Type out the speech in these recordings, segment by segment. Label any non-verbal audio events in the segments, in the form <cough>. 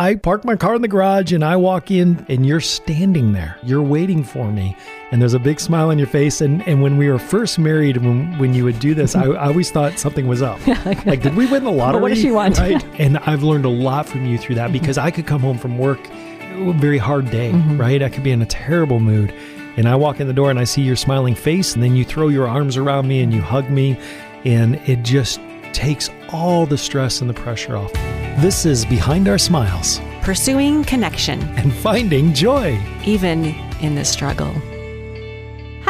I park my car in the garage and I walk in and you're standing there. You're waiting for me. And there's a big smile on your face. And, and when we were first married, when, when you would do this, I, I always thought something was up. <laughs> like, did we win the lottery? what does she want? Right? and I've learned a lot from you through that because I could come home from work, a very hard day, mm-hmm. right? I could be in a terrible mood. And I walk in the door and I see your smiling face, and then you throw your arms around me and you hug me, and it just takes all the stress and the pressure off. This is Behind Our Smiles Pursuing connection, and Finding Joy. even in the struggle.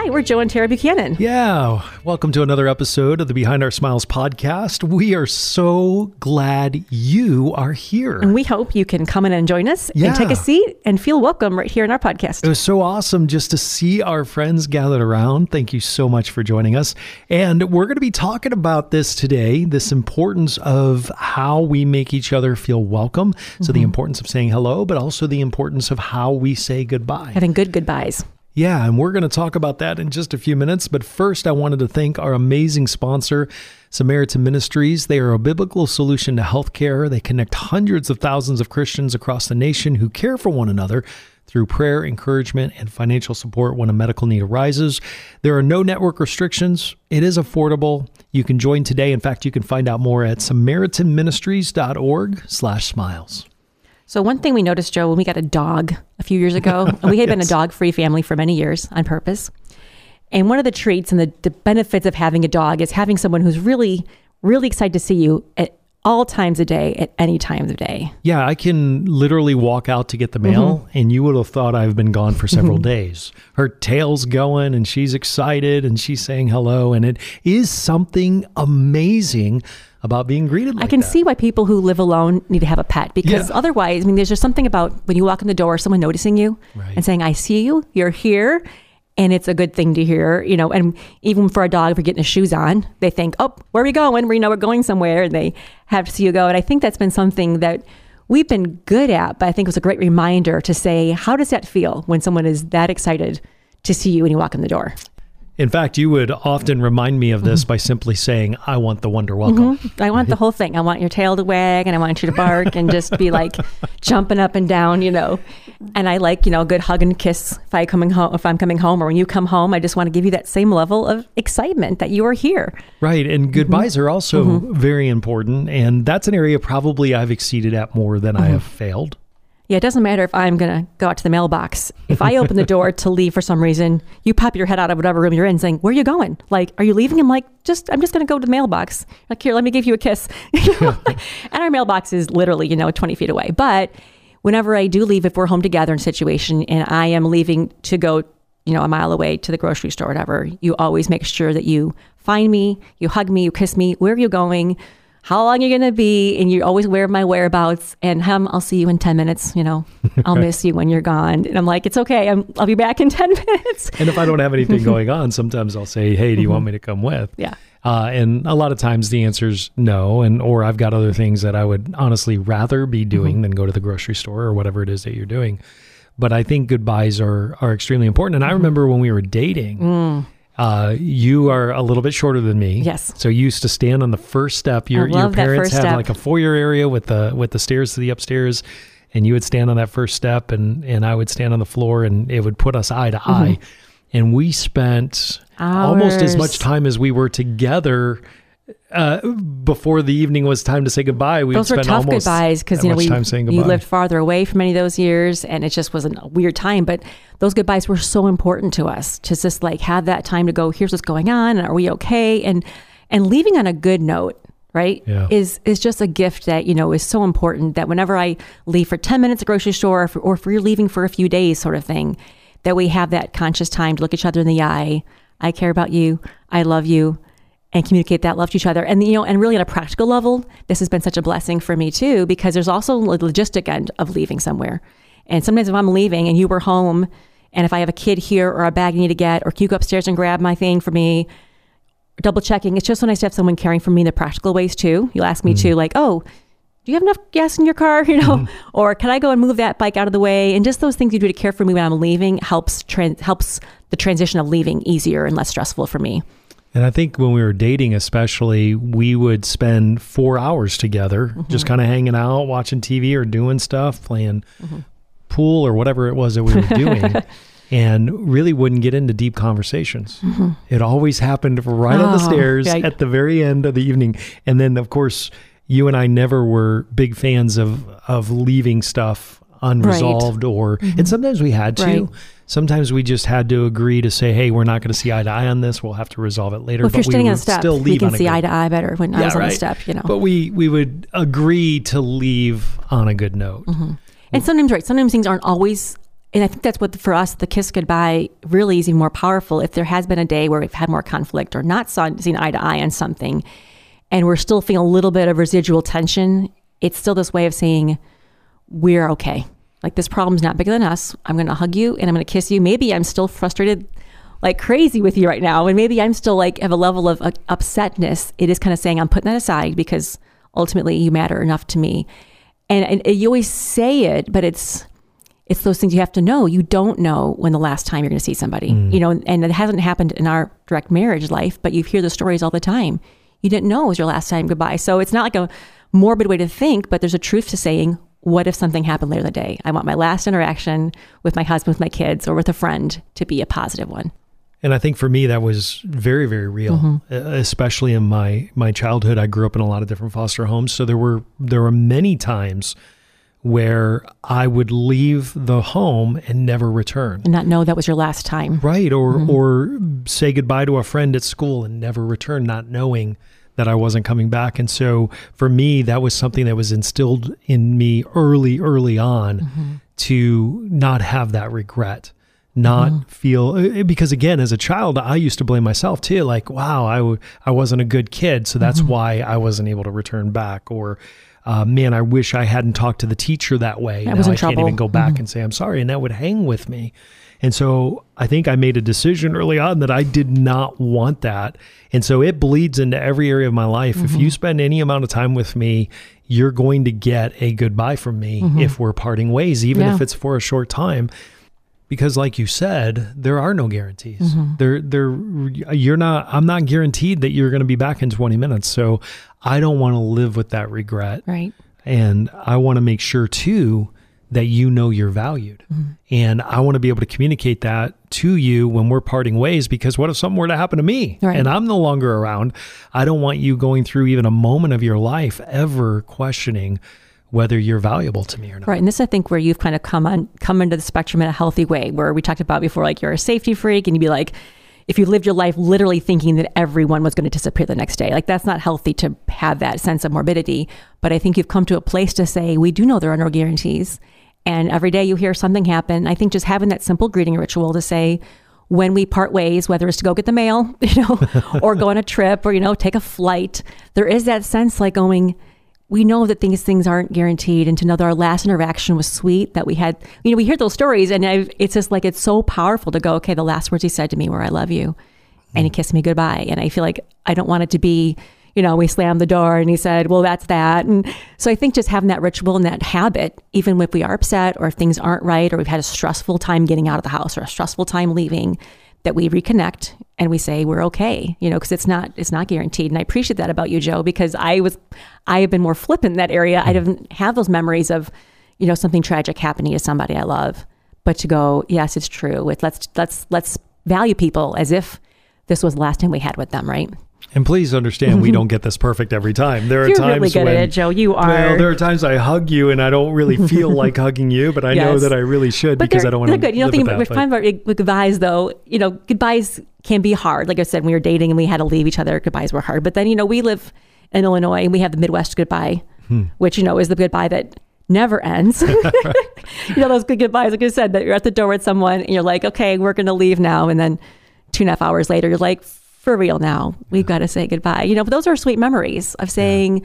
Hi, we're Joe and Tara Buchanan. Yeah, welcome to another episode of the Behind Our Smiles podcast. We are so glad you are here. And we hope you can come in and join us Yeah. and take a seat and feel welcome right here in our podcast. It was so awesome just to see our friends gathered around. Thank you so much for joining us. And we're going to be talking about this today this importance of how we make each other feel welcome. So, the mm-hmm. importance of saying hello, but also the importance of how we say goodbye. Having good goodbyes. Yeah, and we're going to talk about that in just a few minutes. But first, I wanted to thank our amazing sponsor, Samaritan Ministries. They are a biblical solution to healthcare. They connect hundreds of thousands of Christians across the nation who care for one another through prayer, encouragement, and financial support when a medical need arises. There are no network restrictions. It is affordable. You can join today. In fact, you can find out more at samaritanministries.org/smiles. So one thing we noticed, Joe, when we got a dog a few years ago, <laughs> and we had been a dog-free family for many years on purpose. And one of the traits and the, the benefits of having a dog is having someone who's really, really excited to see you at all times of day, at any time of day. Yeah, I can literally walk out to get the mail, Mm-hmm. and you would have thought I've been gone for several <laughs> days. Her tail's going, and she's excited, and she's saying hello, and it is something amazing about being greeted like I can that. see why people who live alone need to have a pet because Yeah. otherwise, I mean, there's just something about when you walk in the door, someone noticing you Right. and saying, I see you, you're here. And it's a good thing to hear, you know. And even for a dog, if you're getting his shoes on, they think, "Oh, where are we going? We know we're going somewhere," and they have to see you go. And I think that's been something that we've been good at. But I think it was a great reminder to say, "How does that feel when someone is that excited to see you when you walk in the door?" In fact, you would often remind me of this Mm-hmm. by simply saying, I want the Wonder Welcome. I want the whole thing. I want your tail to wag and I want you to bark and just be like <laughs> jumping up and down, you know. And I like, you know, a good hug and kiss if I coming home if I'm coming home or when you come home. I just want to give you that same level of excitement that you are here. Right. And Mm-hmm. goodbyes are also very important. And that's an area probably I've exceeded at more than I Mm-hmm. have failed. Yeah, it doesn't matter if I'm gonna go out to the mailbox. If I open the <laughs> door to leave for some reason, you pop your head out of whatever room you're in, saying, "Where are you going? Like, are you leaving?" I'm like, "Just, I'm just gonna go to the mailbox. Like, here, let me give you a kiss." <laughs> <laughs> And our mailbox is literally, you know, 20 feet away. But whenever I do leave, if we're home together in a situation, and I am leaving to go, you know, a mile away to the grocery store, or whatever, you always make sure that you find me, you hug me, you kiss me. Where are you going? How long you're going to be and you're always aware of my whereabouts and hum, I'll see you in 10 minutes, you know, I'll <laughs> miss you when you're gone. And I'm like, it's okay. I'm, I'll be back in <laughs> 10 minutes. And if I don't have anything <laughs> going on, sometimes I'll say, Hey, do you want mm-hmm. me to come with? Yeah. Uh, and a lot of times the answer is no, and or I've got other things that I would honestly rather be mm-hmm. doing than go to the grocery store or whatever it is that you're doing. But I think goodbyes are are extremely important. And I mm-hmm. remember when we were dating, mm. Uh, you are a little bit shorter than me. Yes. So you used to stand on the first step. Your your parents had step. like a foyer area with the with the stairs to the upstairs. And you would stand on that first step, and, and I would stand on the floor, and it would put us eye to eye. And we spent almost as much time as we were together uh, before the evening was time to say goodbye. We Those were tough almost goodbyes because you know we you lived farther away for many of those years, and it just was a weird time. But those goodbyes were so important to us to just like have that time to go. Here's what's going on, and are we okay? And and leaving on a good note, right? Yeah. Is is just a gift that you know is so important. That whenever I leave for ten minutes at the grocery store, or, for, or if you're leaving for a few days, sort of thing, that we have that conscious time to look each other in the eye. I care about you. I love you and communicate that love to each other. And you know, and really at a practical level, this has been such a blessing for me too, because there's also the logistic end of leaving somewhere. And sometimes if I'm leaving and you were home, and if I have a kid here or a bag you need to get, or can you go upstairs and grab my thing for me, double checking. It's just so nice to have someone caring for me in the practical ways too. You'll ask me to mm-hmm. like, oh, do you have enough gas in your car? <laughs> You know, mm-hmm. or can I go and move that bike out of the way? And just those things you do to care for me when I'm leaving helps trans- helps the transition of leaving easier and less stressful for me. And I think when we were dating, especially, we would spend four hours together, Mm-hmm. just kind of hanging out, watching TV or doing stuff, playing pool or whatever it was that we were doing, <laughs> and really wouldn't get into deep conversations. It always happened right on the Mm-hmm. Oh, stairs right. at the very end of the evening. And then, of course, you and I never were big fans of of leaving stuff unresolved or and sometimes we had to Mm-hmm. Right. Sometimes we just had to agree to say hey we're not going to see eye to eye on this we'll have to resolve it later Well, if you're but we standing on a step, still leave can see good- eye to eye better when I Yeah, was on right. a step, you know. but we we would agree to leave on a good note Mm-hmm. and sometimes, right, sometimes things aren't always, and I think that's what for us, the kiss goodbye really is even more powerful. If there has been a day where we've had more conflict or not saw, seen eye to eye on something, and we're still feeling a little bit of residual tension, it's still this way of saying, we're okay. Like this problem's not bigger than us. I'm going to hug you and I'm going to kiss you. Maybe I'm still frustrated like crazy with you right now. And maybe I'm still like have a level of uh, upsetness. It is kind of saying I'm putting that aside because ultimately you matter enough to me. And, and you always say it, but it's, it's those things you have to know. You don't know when the last time you're going to see somebody, you know, and it hasn't happened in our direct marriage life, but you hear the stories all the time. You didn't know it was your last time goodbye. So it's not like a morbid way to think, but there's a truth to saying, what if something happened later in the day? I want my last interaction with my husband, with my kids, or with a friend to be a positive one. And I think for me that was very very real, Mm-hmm. especially in my my childhood. I grew up in a lot of different foster homes, so there were there were many times where I would leave the home and never return. And not know that was your last time. Right, or Mm-hmm. or say goodbye to a friend at school and never return, not knowing that I wasn't coming back. And so for me, that was something that was instilled in me early, early on Mm-hmm. to not have that regret, not Mm-hmm. feel uh, because again, as a child, I used to blame myself too. Like, wow, I w- I wasn't a good kid, so that's Mm-hmm. why I wasn't able to return back, or. Uh, man, I wish I hadn't talked to the teacher that way. I was in I can't even go back and say I'm sorry, and that would hang with me. And so I think I made a decision early on that I did not want that. And so it bleeds into every area of my life. If Mm-hmm. you spend any amount of time with me, you're going to get a goodbye from me if we're parting ways, even Mm-hmm. Yeah. if it's for a short time. Because like you said, there are no guarantees. Mm-hmm. There there you're not I'm not guaranteed that you're going to be back in 20 minutes. So I don't want to live with that regret. Right. And I want to make sure too that you know you're valued. Mm-hmm. And I want to be able to communicate that to you when we're parting ways because what if something were to happen to me Right. and I'm no longer around? I don't want you going through even a moment of your life ever questioning whether you're valuable to me or not. Right. And this, I think, where you've kind of come on, come into the spectrum in a healthy way, where we talked about before, like you're a safety freak and you'd be like, if you lived your life literally thinking that everyone was going to disappear the next day, like that's not healthy to have that sense of morbidity. But I think you've come to a place to say, we do know there are no guarantees. And every day you hear something happen. I think just having that simple greeting ritual to say, when we part ways, whether it's to go get the mail, <laughs> you know, <laughs> or go on a trip or, you know, take a flight, there is that sense like going, we know that these things aren't guaranteed. And to know that our last interaction was sweet that we had you know we hear those stories and I've, it's just like it's so powerful to go okay the last words he said to me were i love you and he hmm. kissed me goodbye. And i feel like i don't want it to be you know we slammed the door and he said well that's that. And so i think just having that ritual and that habit even if we are upset or if things aren't right or we've had a stressful time getting out of the house or a stressful time leaving that we reconnect and we say we're okay you know because it's not it's not guaranteed. And i appreciate that about you joe because i was i have been more flippant in that area. I mm. didn't have those memories of you know something tragic happening to somebody i love but to go yes it's true with let's let's let's value people as if this was the last time we had with them right And please understand, we don't get this perfect every time. There are You're times really good when, at it, Joe. You are. Well, there are times I hug you and I don't really feel like <laughs> hugging you, but I know that I really should but because I don't want to. they're good. You know, live think with about, we're fine about with goodbyes though. You know, goodbyes can be hard. Like I said, when we were dating and we had to leave each other, goodbyes were hard. But then, you know, we live in Illinois and we have the Midwest goodbye, Hmm. which, you know, is the goodbye that never ends. <laughs> <laughs> you know, those good goodbyes, like I said, that you're at the door with someone and you're like, okay, we're going to leave now. And then two and a half hours later, you're like, for real now, we've got to say goodbye. You know, but those are sweet memories of saying,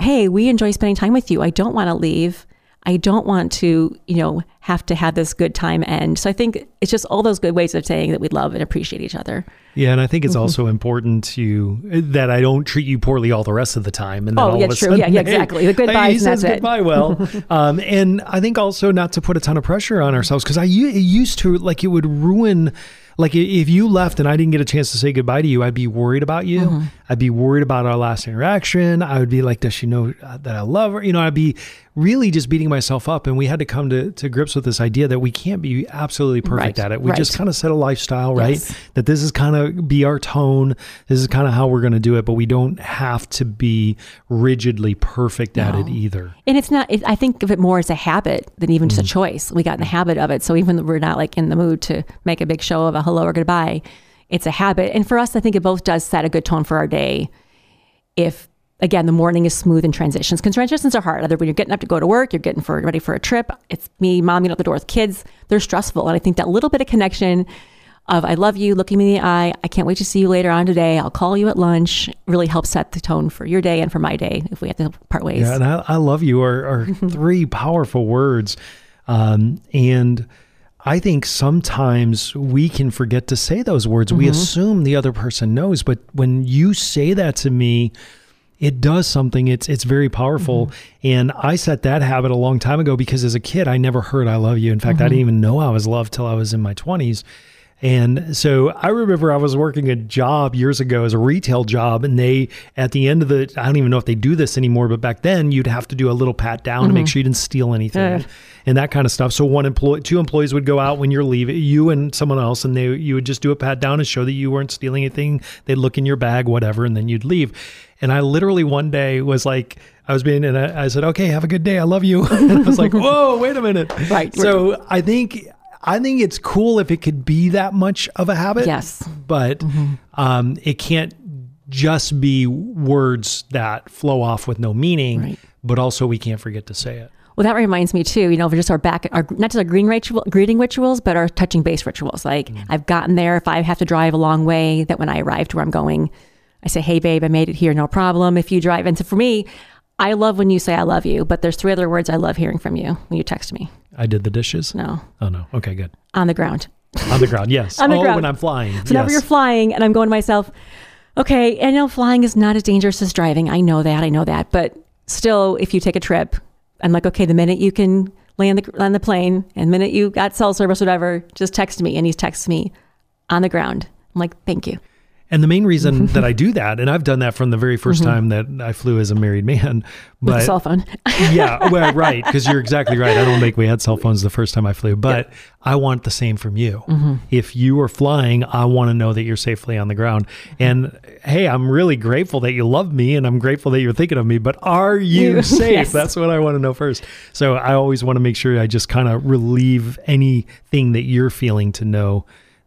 hey, we enjoy spending time with you. I don't want to leave. I don't want to, you know, have to have this good time end. So I think it's just all those good ways of saying that we love and appreciate each other. Yeah, and I think it's Mm-hmm. also important to that I don't treat you poorly all the rest of the time. And then Oh, all yeah, of a true. sudden, Yeah, yeah, exactly. The goodbyes he says that's it. goodbye well. <laughs> um, and I think also not to put a ton of pressure on ourselves because I it used to like it would ruin Like if you left and I didn't get a chance to say goodbye to you, I'd be worried about you. Mm-hmm. I'd be worried about our last interaction. I would be like, does she know uh, that I love her? You know, I'd be really just beating myself up. And we had to come to, to grips with this idea that we can't be absolutely perfect Right, at it. We just kind of set a lifestyle, right? Yes. That this is kind of be our tone. This is kind of how we're going to do it, but we don't have to be rigidly perfect at it either. And it's not, it, I think of it more as a habit than even just a choice. We got in the habit of it. So even though we're not like in the mood to make a big show of a hello or goodbye, it's a habit. And for us, I think it both does set a good tone for our day. If, again, the morning is smooth in transitions, because transitions are hard. Either when you're getting up to go to work, you're getting for ready for a trip. It's me, mom, getting out the door with kids. They're stressful. And I think that little bit of connection of I love you, looking me in the eye, I can't wait to see you later on today. I'll call you at lunch really helps set the tone for your day and for my day if we have to part ways. Yeah, and I, I love you are, are <laughs> three powerful words. Um, and I think sometimes we can forget to say those words. We mm-hmm. assume the other person knows, but when you say that to me, it does something. It's it's very powerful. Mm-hmm. And I set that habit a long time ago because as a kid, I never heard I love you. In fact, I didn't mm-hmm. even know I was loved till I was in my twenties. And so I remember I was working a job years ago as a retail job, and they, at the end of the, I don't even know if they do this anymore, but back then you'd have to do a little pat down to make mm-hmm. sure you didn't steal anything and that kind of stuff. So one employee, two employees would go out when you're leaving, you and someone else, and they, you would just do a pat down and show that you weren't stealing anything. They'd look in your bag, whatever, and then you'd leave. And I literally one day was like, I was being, and I, I said, okay, have a good day. I love you. <laughs> and I was like, <laughs> whoa, wait a minute. Right. So I think, I think it's cool if it could be that much of a habit. Yes. But um, it can't just be words that flow off with no meaning, Right. but also we can't forget to say it. Well, that reminds me too. You know, just our back, our not just our green ritual, greeting rituals, but our touching base rituals. Like I've gotten there. If I have to drive a long way, that when I arrive to where I'm going, I say, "Hey, babe, I made it here. No problem." If you drive, and so for me, I love when you say "I love you," but there's three other words I love hearing from you when you text me. I did the dishes. No, Oh no. Okay, good. on the ground. On the ground, yes. <laughs> On the oh, ground. when I'm flying. So whenever yes. you're flying, and I'm going to myself, okay, I know flying is not as dangerous as driving. I know that. I know that. But still, if you take a trip, I'm like, okay, the minute you can land the land the plane, and the minute you got cell service, whatever, just text me. And he texts me on the ground. I'm like, thank you. And the main reason <laughs> that I do that, and I've done that from the very 1st time that I flew as a married man, <laughs> With a but cell phone. <laughs> yeah, well, right, because you're exactly right. I don't think we had cell phones the first time I flew, but I want the same from you. Mm-hmm. If you are flying, I want to know that you're safely on the ground. And hey, I'm really grateful that you love me, and I'm grateful that you're thinking of me. But are you You- safe? yes. That's what I want to know first. So I always want to make sure I just kind of relieve anything that you're feeling to know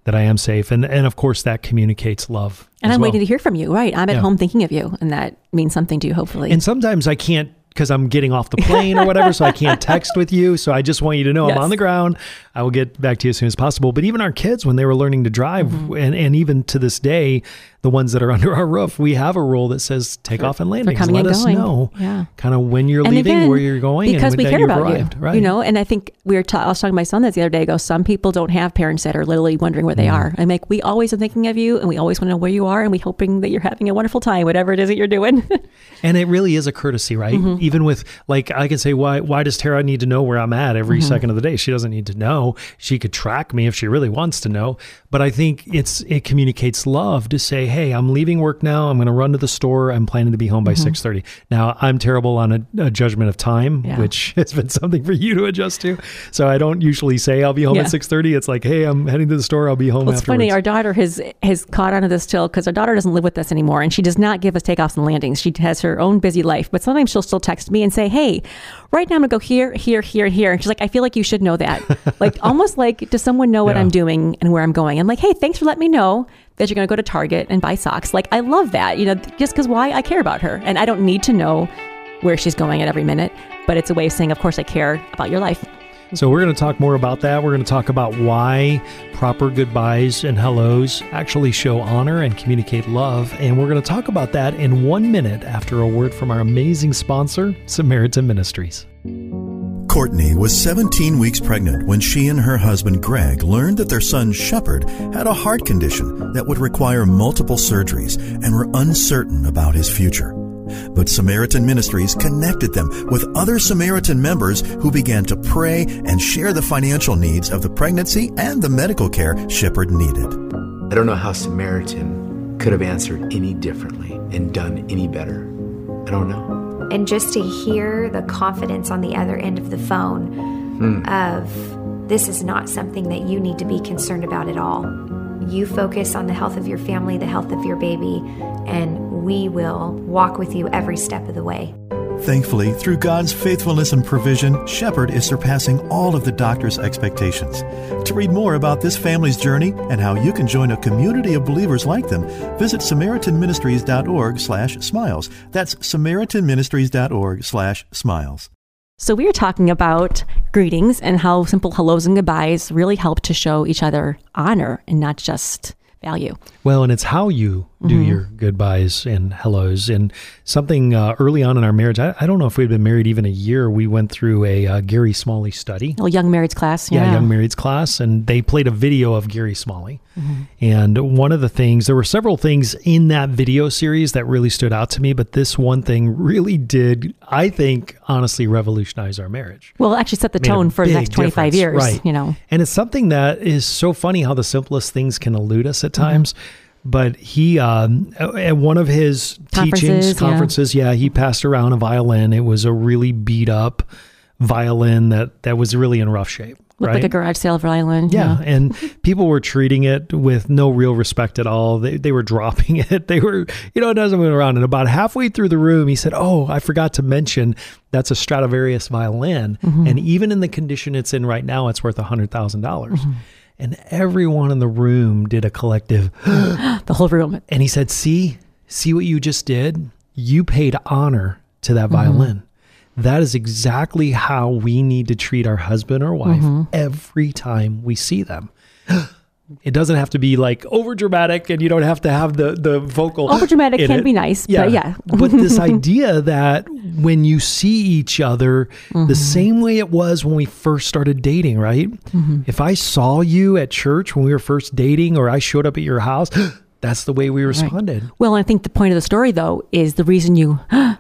that I am safe, and and of course that communicates love. And I'm well. waiting to hear from you. Right. I'm at Yeah. home thinking of you. And that means something to you, hopefully. And sometimes I can't because I'm getting off the plane or whatever, so I can't <laughs> text with you. So I just want you to know Yes. I'm on the ground. I will get back to you as soon as possible. But even our kids, when they were learning to drive, Mm-hmm. and, and even to this day, the ones that are <laughs> under our roof, we have a rule that says take off and landings. coming Let and us going. know Yeah. kind of when you're And leaving, again, where you're going, because and we care about arrived. you, Right. you know. And I think we were. Ta- I was talking to my son this the other day. I go, some people don't have parents that are literally wondering where they Mm. are. I'm like, we always are thinking of you, and we always want to know where you are, and we hoping that you're having a wonderful time, whatever it is that you're doing. <laughs> And it really is a courtesy, right? Mm-hmm. Even with like I can say, why why does Tara need to know where I'm at every Mm-hmm. second of the day? She doesn't need to know. She could track me if she really wants to know. But I think it's it communicates love to say, hey, I'm leaving work now. I'm going to run to the store. I'm planning to be home by six thirty. Now I'm terrible on a, a judgment of time, Mm-hmm. Yeah. which <laughs> has been something for you to adjust to. So I don't usually say I'll be home Yeah. at six thirty. It's like, hey, I'm heading to the store. I'll be home Well, it's afterwards. funny. Our daughter has has caught onto this still because our daughter doesn't live with us anymore, and she does not give us takeoffs and landings. She has her own busy life, but sometimes she'll still text me and say, "Hey, right now I'm gonna go here, here, here, and here." And she's like, "I feel like you should know that." like <laughs> almost like, does someone know what Yeah. I'm doing and where I'm going? I'm like, "Hey, thanks for letting me know that you're gonna go to Target and buy socks." Like, I love that. You know, just because why I care about her, and I don't need to know where she's going at every minute, but it's a way of saying, "Of course, I care about your life." So we're going to talk more about that. We're going to talk about why proper goodbyes and hellos actually show honor and communicate love. And we're going to talk about that in one minute after a word from our amazing sponsor, Samaritan Ministries. Courtney was 17 weeks pregnant when she and her husband Greg learned that their son Shepard had a heart condition that would require multiple surgeries and were uncertain about his future. But Samaritan Ministries connected them with other Samaritan members who began to pray and share the financial needs of the pregnancy and the medical care Shepherd needed. I don't know how Samaritan could have answered any differently and done any better. I don't know. And just to hear the confidence on the other end of the phone Hmm. of this is not something that you need to be concerned about at all. You focus on the health of your family, the health of your baby, and we will walk with you every step of the way. Thankfully, through God's faithfulness and provision, Shepherd is surpassing all of the doctor's expectations. To read more about this family's journey and how you can join a community of believers like them, visit samaritanministries.org/smiles. That's samaritanministries.org/smiles. So we are talking about greetings and how simple hellos and goodbyes really help to show each other honor and not just value. Well, and it's how you do Mm-hmm. your goodbyes and hellos. And something uh, early on in our marriage, I, I don't know if we'd been married even a year, we went through a uh, Gary Smalley study. Oh, young marrieds class. yeah, Yeah, Young Marrieds class, and they played a video of Gary Smalley. Mm-hmm. And one of the things, there were several things in that video series that really stood out to me, but this one thing really did, I think, honestly revolutionize our marriage. Well, actually set the Made tone for the next 25 difference. years, right? you know. and it's something that is so funny how the simplest things can elude us at mm-hmm. times. But he, um, at one of his Conferences, teachings, conferences, yeah, he passed around a violin. It was a really beat up violin that that was really in rough shape. Looked right? like a garage sale violin. Yeah, and <laughs> people were treating it with no real respect at all. They, they were dropping <laughs> it. They were, you know, it doesn't move around. And about halfway through the room, he said, "Oh, I forgot to mention that's a Stradivarius violin, mm-hmm. and even in the condition it's in right now, it's worth a hundred thousand dollars." Mm-hmm. And everyone in the room did a collective. <gasps> <gasps> The whole room. And he said, "See, see what you just did? You paid honor to that mm-hmm. violin. That is exactly how we need to treat our husband or wife mm-hmm. every time we see them." <gasps> It doesn't have to be like over dramatic, and you don't have to have the the vocal. Overdramatic in can it. be nice, but yeah. <laughs> but this <laughs> idea that when you see each other Mm-hmm. the same way it was when we first started dating, right? Mm-hmm. If I saw you at church when we were first dating, or I showed up at your house, <gasps> that's the way we responded. Well, I think the point of the story, though, is the reason you <gasps>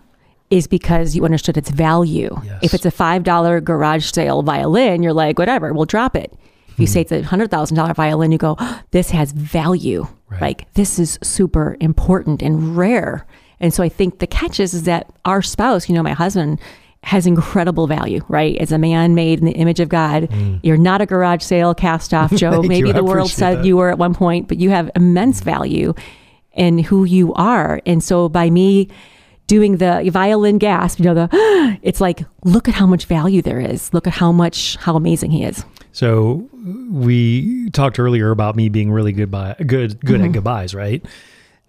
is because you understood its value. Yes. If it's a five dollar garage sale violin, you're like, whatever, we'll drop it. You say it's a hundred thousand dollar violin, you go, this has value. Right. Like this is super important and rare. And so I think the catch is, is that our spouse, you know, my husband has incredible value, right? As a man made in the image of God, you're not a garage sale cast off <laughs> Joe. Mm. Maybe you. The world said that. you were at one point, but you have immense value in who you are. And so by me doing the violin gasp, you know, the <gasps> it's like, look at how much value there is. Look at how much how amazing he is. So we talked earlier about me being really good by good good at mm-hmm. goodbyes, right?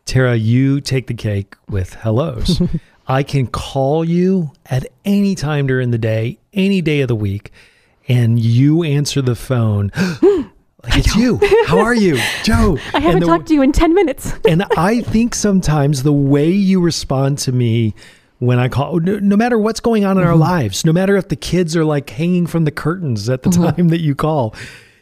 Tara, you take the cake with hellos. <laughs> I can call you at any time during the day, any day of the week, and you answer the phone. <gasps> <gasps> like it's you. How are you, <laughs> Joe? I haven't the- talked to you in 10 minutes. <laughs> and I think sometimes the way you respond to me when I call, no, no matter what's going on in our mm-hmm. lives, no matter if the kids are like hanging from the curtains at the mm-hmm. time that you call,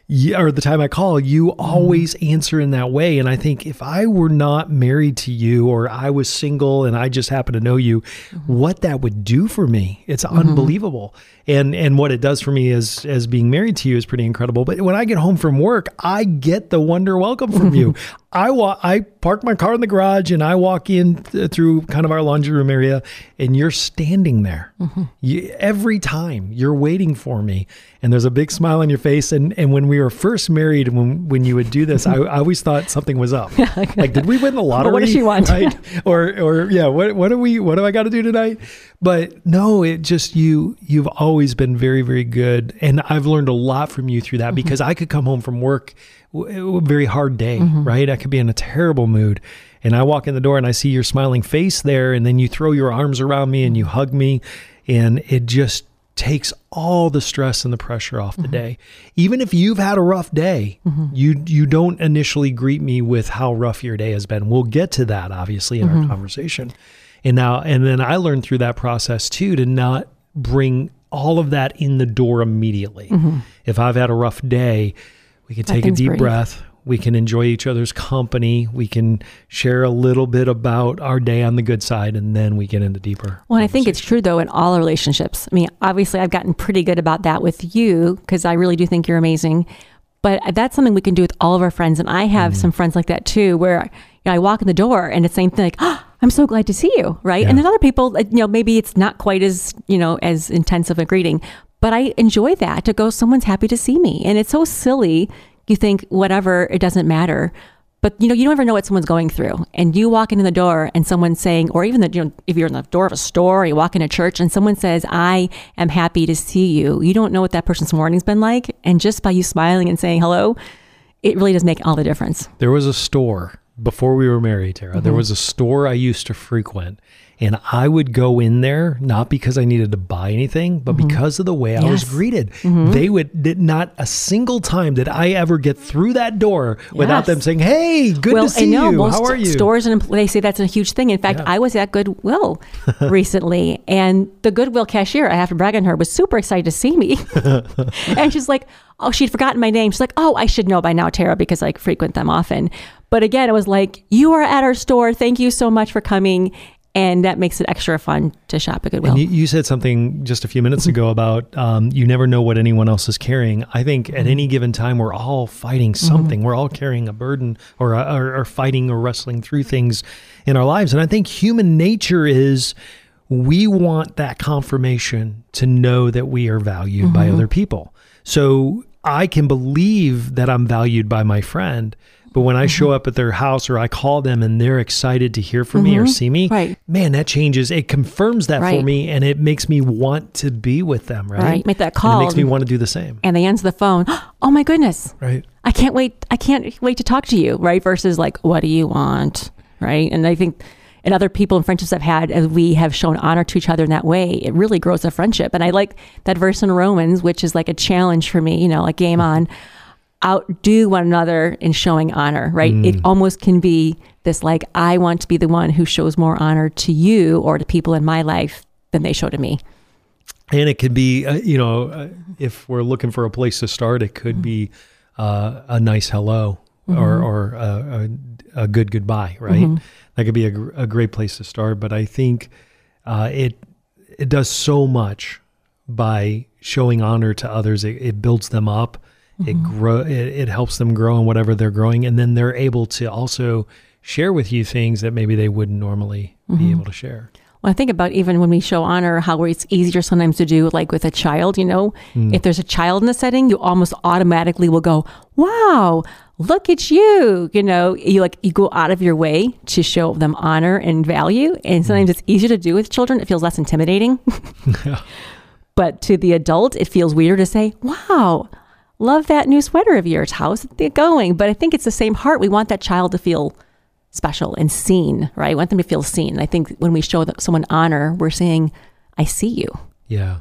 you, or the time I call, you mm-hmm. always answer in that way. And I think if I were not married to you or I was single and I just happen to know you, what that would do for me, it's unbelievable. And and what it does for me as as being married to you is pretty incredible. But when I get home from work, I get the wonder welcome from you. <laughs> I walk, I park my car in the garage and I walk in th- through kind of our laundry room area, and you're standing there. Mm-hmm. You, every time you're waiting for me, and there's a big smile on your face. And and when we were first married, when when you would do this, I, I always thought something was up. <laughs> like, did we win the lottery? what does she want? <laughs> Right? or or yeah, what what do we what do I got to do tonight? But no, it just you you've always been very very good, and I've learned a lot from you through that mm-hmm. because I could come home from work a very hard day, mm-hmm. right? I could be in a terrible mood. And I walk in the door and I see your smiling face there, and then you throw your arms around me and you hug me, and it just takes all the stress and the pressure off the mm-hmm. day. Even if you've had a rough day, mm-hmm. you you don't initially greet me with how rough your day has been. We'll get to that obviously in our conversation. And now and then I learned through that process too to not bring all of that in the door immediately. If I've had a rough day, we can take a deep breath. We can enjoy each other's company. We can share a little bit about our day on the good side, and then we get into deeper. Well, I think it's true though in all relationships. I mean, obviously, I've gotten pretty good about that with you because I really do think you're amazing. But that's something we can do with all of our friends, and I have mm. some friends like that too, where you know, I walk in the door and it's the same thing, like, oh, I'm so glad to see you, right? Yeah. And then other people, you know, maybe it's not quite as you know as intense of a greeting, but I enjoy that to go. Someone's happy to see me, and it's so silly. You think whatever, it doesn't matter. But you know, you don't ever know what someone's going through. And you walk into the door and someone's saying, or even the, you know, if you're in the door of a store or you walk in a church and someone says, I am happy to see you, you don't know what that person's morning's been like. And just by you smiling and saying hello, it really does make all the difference. There was a store before we were married, Tara. Mm-hmm. There was a store I used to frequent, and I would go in there not because I needed to buy anything, but because of the way I was Mm-hmm. Mm-hmm. greeted. They would did not a single time did I ever get through that door without them saying, "Hey, good well, to see I know you. most How are you?" stores and they say that's a huge thing. In fact, Yeah. I was at Goodwill <laughs> recently, and the Goodwill cashier, I have to brag on her, was super excited to see me. <laughs> and she's like, "Oh, she'd forgotten my name." She's like, "Oh, I should know by now, Tara, because I frequent them often." But again, it was like, "You are at our store. Thank you so much for coming." And that makes it extra fun to shop at Goodwill. And you, you said something just a few minutes ago about um, you never know what anyone else is carrying. I think at any given time, we're all fighting something. We're all carrying a burden or, uh, or, or fighting or wrestling through things in our lives. And I think human nature is we want that confirmation to know that we are valued by other people. So I can believe that I'm valued by my friend. But when I mm-hmm. show up at their house or I call them and they're excited to hear from me or mm-hmm. see me, Right. man, that changes. It confirms that for me and it makes me want to be with them, right? Right. Make that And call. it makes me want to do the same. and they answer the phone. <gasps> Oh my goodness, Right. I can't wait. I can't wait to talk to you, right? Versus like, what do you want, right? And I think, and other people and friendships I've had, as we have shown honor to each other in that way, it really grows a friendship. And I like that verse in Romans, which is like a challenge for me, you know, like game mm-hmm. on, outdo one another in showing honor, right? It almost can be this like, I want to be the one who shows more honor to you or to people in my life than they show to me. And it could be, uh, you know, uh, if we're looking for a place to start, it Mm-hmm. could be uh, a nice hello or, or a, a, a good goodbye, right? Mm-hmm. That could be a, a great place to start. But I think uh, it it does so much by showing honor to others. It, it builds them up. It Mm-hmm. grow. It, it helps them grow in whatever they're growing, and then they're able to also share with you things that maybe they wouldn't normally Mm-hmm. be able to share. Well, I think about even when we show honor, how it's easier sometimes to do like with a child, you know, if there's a child in the setting, you almost automatically will go, wow, look at you. You know, you like, you go out of your way to show them honor and value. And sometimes it's easier to do with children. It feels less intimidating. <laughs> but to the adult, it feels weird to say, wow, love that new sweater of yours. How's it going? But I think it's the same heart. We want that child to feel special and seen, right? We want them to feel seen. And I think when we show someone honor, we're saying, I see you. Yeah.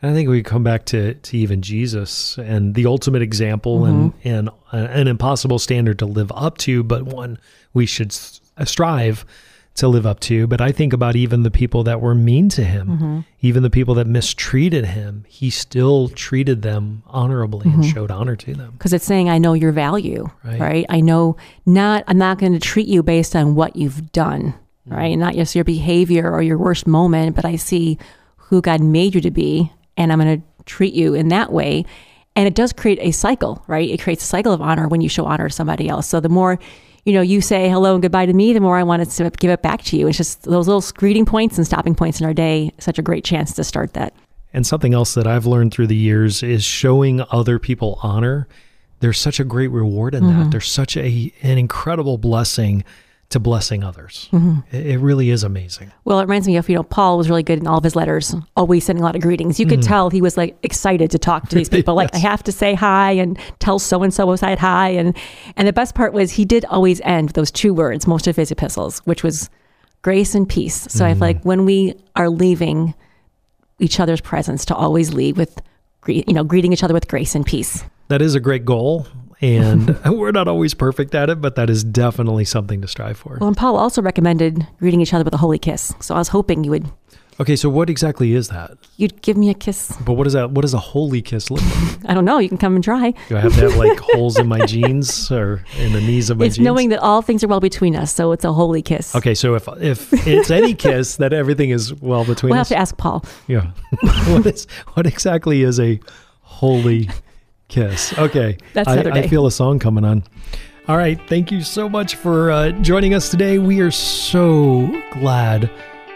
And I think we come back to, to even Jesus and the ultimate example and, mm-hmm. and a- an impossible standard to live up to, but one we should strive to live up to. But I think about even the people that were mean to him, mm-hmm. even the people that mistreated him, he still treated them honorably and mm-hmm. showed honor to them. Because it's saying, I know your value, Right. right? I know not, I'm not going to treat you based on what you've done, mm-hmm. right? Not just your behavior or your worst moment, but I see who God made you to be, and I'm going to treat you in that way. And it does create a cycle, right? It creates a cycle of honor when you show honor to somebody else. So the more, you know, you say hello and goodbye to me, the more I want to give it back to you. It's just those little greeting points and stopping points in our day, such a great chance to start that. And something else that I've learned through the years is showing other people honor. There's such a great reward in that. Mm-hmm. There's such a an incredible blessing to blessing others. Mm-hmm. It, it really is amazing. Well, it reminds me of, you know, Paul was really good in all of his letters, always sending a lot of greetings. You could mm. tell he was like excited to talk to these <laughs> people. Like, I have to say hi and tell so and so I said hi. And and the best part was he did always end those two words, most of his epistles, which was grace and peace. So I feel like mm-hmm. when we are leaving each other's presence to always leave with you know, greeting each other with grace and peace. That is a great goal. And <laughs> we're not always perfect at it, but that is definitely something to strive for. Well, and Paul also recommended greeting each other with a holy kiss. So I was hoping you would Okay, so what exactly is that? You'd give me a kiss. But what is that? What does a holy kiss look like? <laughs> I don't know. You can come and try. Do I have to have like holes in my jeans or in the knees of my it's jeans? knowing that all things are well between us, so it's a holy kiss. Okay, so if if it's any kiss, that everything is well between us. We'll have to ask Paul. Yeah. <laughs> what is what exactly is a holy kiss? Okay. <laughs> That's I, I feel a song coming on. All right. Thank you so much for uh, joining us today. We are so glad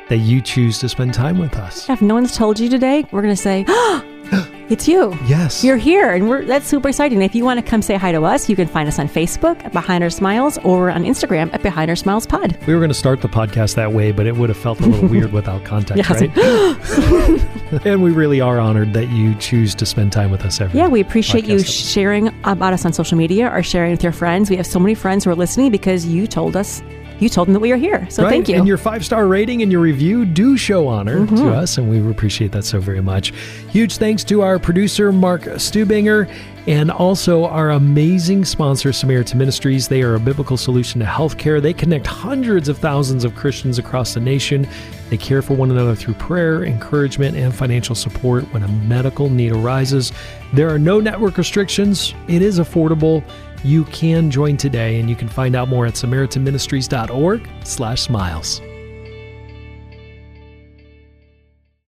that you choose to spend time with us. If no one's told you today, we're going to say, <gasps> <gasps> <gasps> it's you. Yes. You're here, and we're, that's super exciting. If you want to come say hi to us, you can find us on Facebook at Behind Our Smiles or on Instagram at Behind Our Smiles Pod. we were going to start the podcast that way, but it would have felt a little <laughs> weird without context, right? <laughs> and we really are honored that you choose to spend time with us every Yeah, we appreciate you sharing about us on social media or sharing with your friends. We have so many friends who are listening because you told us, you told them that we are here. So right? thank you. Mm-hmm. And your five star rating and your review do show honor to us, and we appreciate that so very much. Huge thanks to our producer, Mark Stubinger, and also our amazing sponsor, Samaritan Ministries. They are a biblical solution to healthcare. They connect hundreds of thousands of Christians across the nation. They care for one another through prayer, encouragement, and financial support when a medical need arises. There are no network restrictions. It is affordable. You can join today, and you can find out more at samaritanministries.org slash smiles.